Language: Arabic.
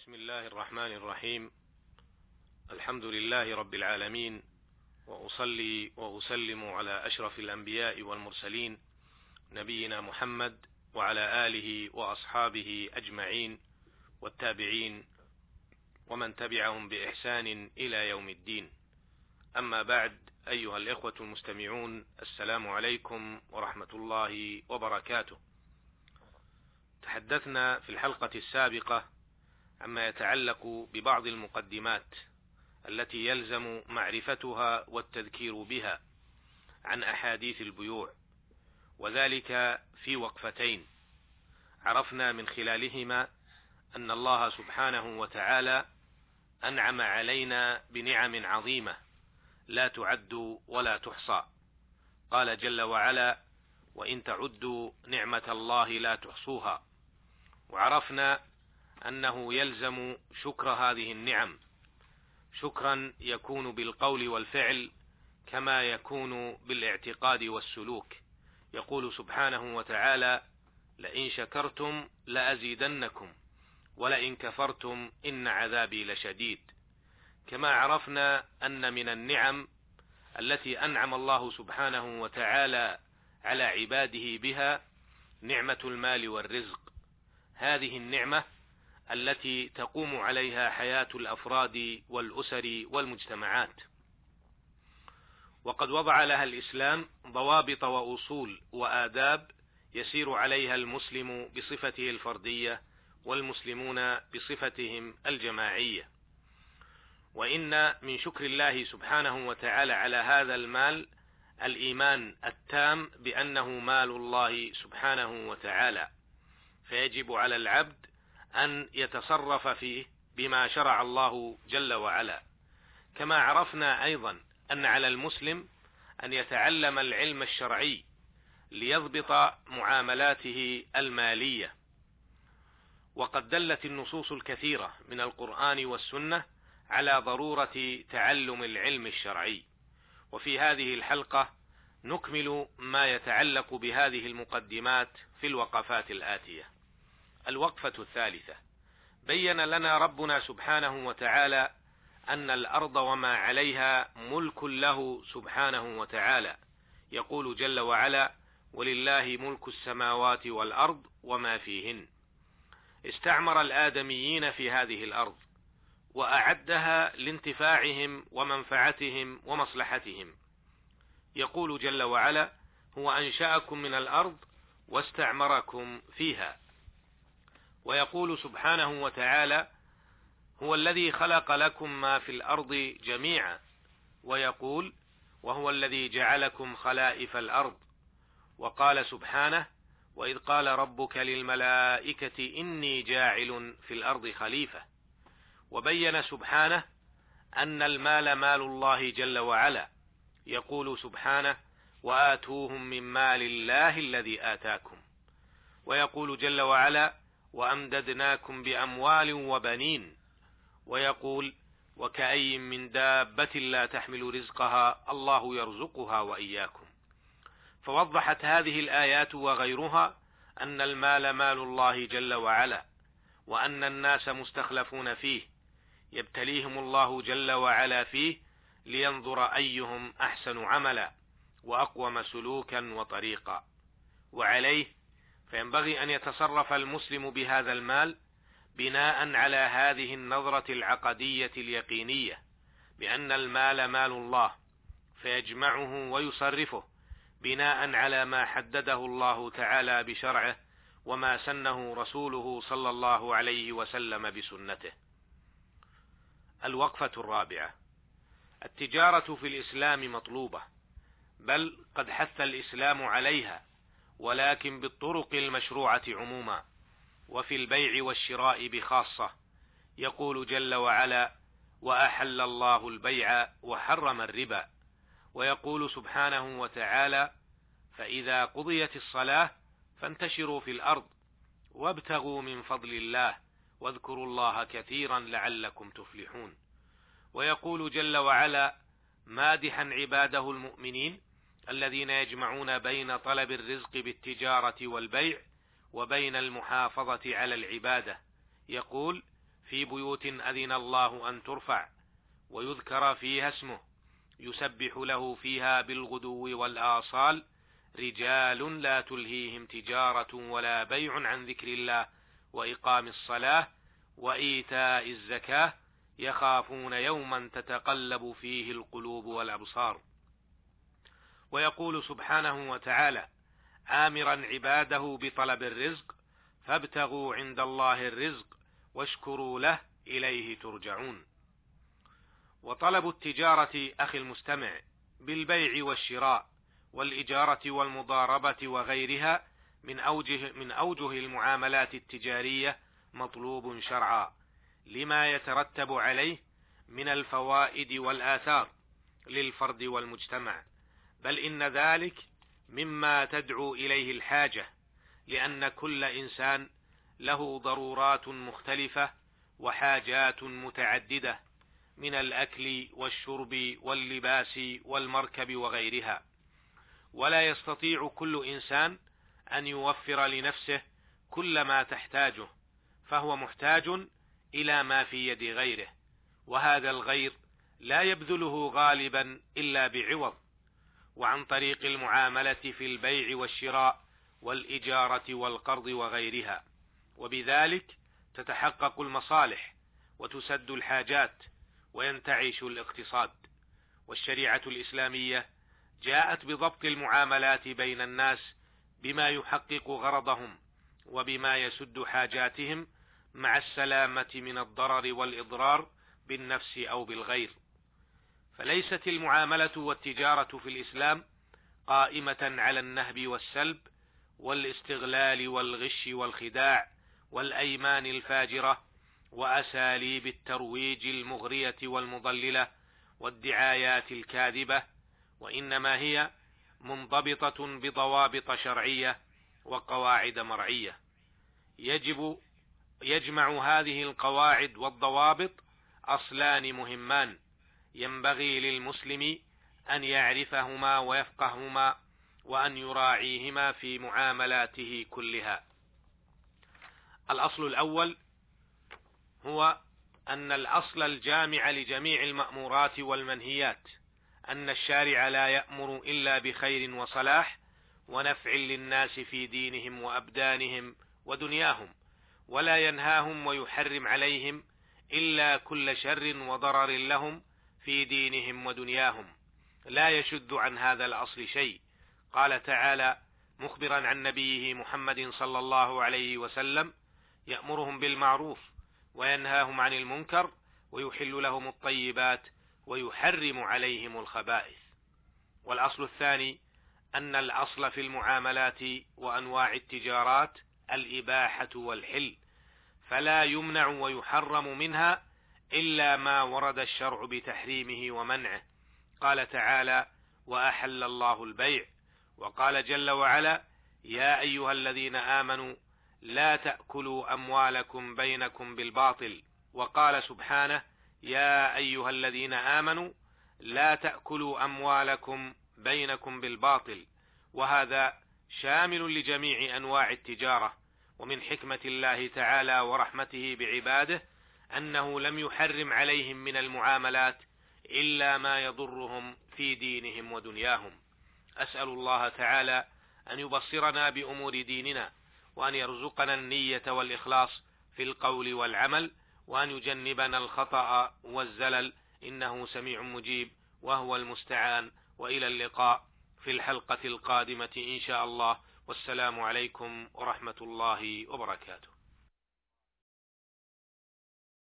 بسم الله الرحمن الرحيم. الحمد لله رب العالمين وأصلي وأسلم على أشرف الأنبياء والمرسلين نبينا محمد وعلى آله وأصحابه أجمعين والتابعين ومن تبعهم بإحسان إلى يوم الدين. أما بعد أيها الإخوة المستمعون السلام عليكم ورحمة الله وبركاته. تحدثنا في الحلقة السابقة عما يتعلق ببعض المقدمات التي يلزم معرفتها والتذكير بها عن أحاديث البيوع وذلك في وقفتين. عرفنا من خلالهما أن الله سبحانه وتعالى أنعم علينا بنعم عظيمة لا تعد ولا تحصى. قال جل وعلا وإن تعدوا نعمة الله لا تحصوها وعرفنا أنه يلزم شكر هذه النعم. شكرا يكون بالقول والفعل كما يكون بالاعتقاد والسلوك. يقول سبحانه وتعالى لئن شكرتم لأزيدنكم ولئن كفرتم إن عذابي لشديد. كما عرفنا أن من النعم التي أنعم الله سبحانه وتعالى على عباده بها نعمة المال والرزق. هذه النعمة التي تقوم عليها حياة الأفراد والأسر والمجتمعات. وقد وضع لها الإسلام ضوابط وأصول وآداب يسير عليها المسلم بصفته الفردية والمسلمون بصفتهم الجماعية. وإن من شكر الله سبحانه وتعالى على هذا المال الإيمان التام بأنه مال الله سبحانه وتعالى. فيجب على العبد أن يتصرف فيه بما شرع الله جل وعلا. كما عرفنا أيضا أن على المسلم أن يتعلم العلم الشرعي ليضبط معاملاته المالية. وقد دلت النصوص الكثيرة من القرآن والسنة على ضرورة تعلم العلم الشرعي. وفي هذه الحلقة نكمل ما يتعلق بهذه المقدمات في الوقفات الآتية. الوقفة الثالثة. بين لنا ربنا سبحانه وتعالى أن الأرض وما عليها ملك له سبحانه وتعالى. يقول جل وعلا ولله ملك السماوات والأرض وما فيهن. استعمر الآدميين في هذه الأرض وأعدها لانتفاعهم ومنفعتهم ومصلحتهم. يقول جل وعلا هو أنشأكم من الأرض واستعمركم فيها. ويقول سبحانه وتعالى هو الذي خلق لكم ما في الأرض جميعا ويقول وهو الذي جعلكم خلائف الأرض. وقال سبحانه وإذ قال ربك للملائكة إني جاعل في الأرض خليفة. وبين سبحانه أن المال مال الله جل وعلا. يقول سبحانه وآتوهم من مال الله الذي آتاكم. ويقول جل وعلا وأمددناكم بأموال وبنين. ويقول وكأي من دابة لا تحمل رزقها الله يرزقها وإياكم. فوضحت هذه الآيات وغيرها أن المال مال الله جل وعلا وأن الناس مستخلفون فيه. يبتليهم الله جل وعلا فيه لينظر أيهم أحسن عملا وأقوم سلوكا وطريقا. وعليه فينبغي أن يتصرف المسلم بهذا المال بناء على هذه النظرة العقدية اليقينية بأن المال مال الله فيجمعه ويصرفه بناء على ما حدده الله تعالى بشرعه وما سنه رسوله صلى الله عليه وسلم بسنته. الوقفة الرابعة: التجارة في الإسلام مطلوبة، بل قد حث الإسلام عليها، ولكن بالطرق المشروعة عموما، وفي البيع والشراء بخاصة، يقول جل وعلا: وأحل الله البيع وحرم الربا، ويقول سبحانه وتعالى: فإذا قضيت الصلاة فانتشروا في الأرض وابتغوا من فضل الله واذكروا الله كثيرا لعلكم تفلحون. ويقول جل وعلا مادحا عباده المؤمنين الذين يجمعون بين طلب الرزق بالتجارة والبيع وبين المحافظة على العبادة. يقول في بيوت أذن الله أن ترفع ويذكر فيها اسمه. يسبح له فيها بالغدو والآصال. رجال لا تلهيهم تجارة ولا بيع عن ذكر الله وإقام الصلاة وإيتاء الزكاة. يخافون يوما تتقلب فيه القلوب والأبصار. ويقول سبحانه وتعالى آمرا عباده بطلب الرزق فابتغوا عند الله الرزق واشكروا له إليه ترجعون. وطلب التجارة أخي المستمع بالبيع والشراء والإجارة والمضاربة وغيرها من أوجه من أوجه المعاملات التجارية مطلوب شرعا لما يترتب عليه من الفوائد والآثار للفرد والمجتمع. بل إن ذلك مما تدعو إليه الحاجة لأن كل إنسان له ضرورات مختلفة وحاجات متعددة من الأكل والشرب واللباس والمركب وغيرها. ولا يستطيع كل إنسان أن يوفر لنفسه كل ما تحتاجه فهو محتاج إلى ما في يد غيره وهذا الغير لا يبذله غالبا إلا بعوض. وعن طريق المعاملة في البيع والشراء والإجارة والقرض وغيرها. وبذلك تتحقق المصالح وتسد الحاجات وينتعش الاقتصاد. والشريعة الإسلامية جاءت بضبط المعاملات بين الناس بما يحقق غرضهم وبما يسد حاجاتهم مع السلامة من الضرر والإضرار بالنفس أو بالغير. فليست المعاملة والتجارة في الإسلام قائمة على النهب والسلب والاستغلال والغش والخداع والأيمان الفاجرة وأساليب الترويج المغرية والمضللة والدعايات الكاذبة وإنما هي منضبطة بضوابط شرعية وقواعد مرعية. يجب يجمع هذه القواعد والضوابط أصلان مهمان. ينبغي للمسلم أن يعرفهما ويفقههما وأن يراعيهما في معاملاته كلها. الأصل الأول هو أن الأصل الجامع لجميع المأمورات والمنهيات أن الشارع لا يأمر إلا بخير وصلاح ونفع للناس في دينهم وأبدانهم ودنياهم، ولا ينهاهم ويحرم عليهم إلا كل شر وضرر لهم في دينهم ودنياهم، لا يشد عن هذا الأصل شيء، قال تعالى مخبرا عن نبيه محمد صلى الله عليه وسلم يأمرهم بالمعروف وينهاهم عن المنكر ويحل لهم الطيبات ويحرم عليهم الخبائث. والأصل الثاني أن الأصل في المعاملات وأنواع التجارات الإباحة والحل فلا يمنع ويحرم منها إلا ما ورد الشرع بتحريمه ومنعه. قال تعالى وأحل الله البيع. وقال جل وعلا يا أيها الذين آمنوا لا تأكلوا أموالكم بينكم بالباطل. وقال سبحانه يا أيها الذين آمنوا لا تأكلوا أموالكم بينكم بالباطل. وهذا شامل لجميع أنواع التجارة. ومن حكمة الله تعالى ورحمته بعباده أنه لم يحرم عليهم من المعاملات إلا ما يضرهم في دينهم ودنياهم. أسأل الله تعالى أن يبصرنا بأمور ديننا وأن يرزقنا النية والإخلاص في القول والعمل وأن يجنبنا الخطأ والزلل. إنه سميع مجيب وهو المستعان. وإلى اللقاء في الحلقة القادمة إن شاء الله. والسلام عليكم ورحمة الله وبركاته.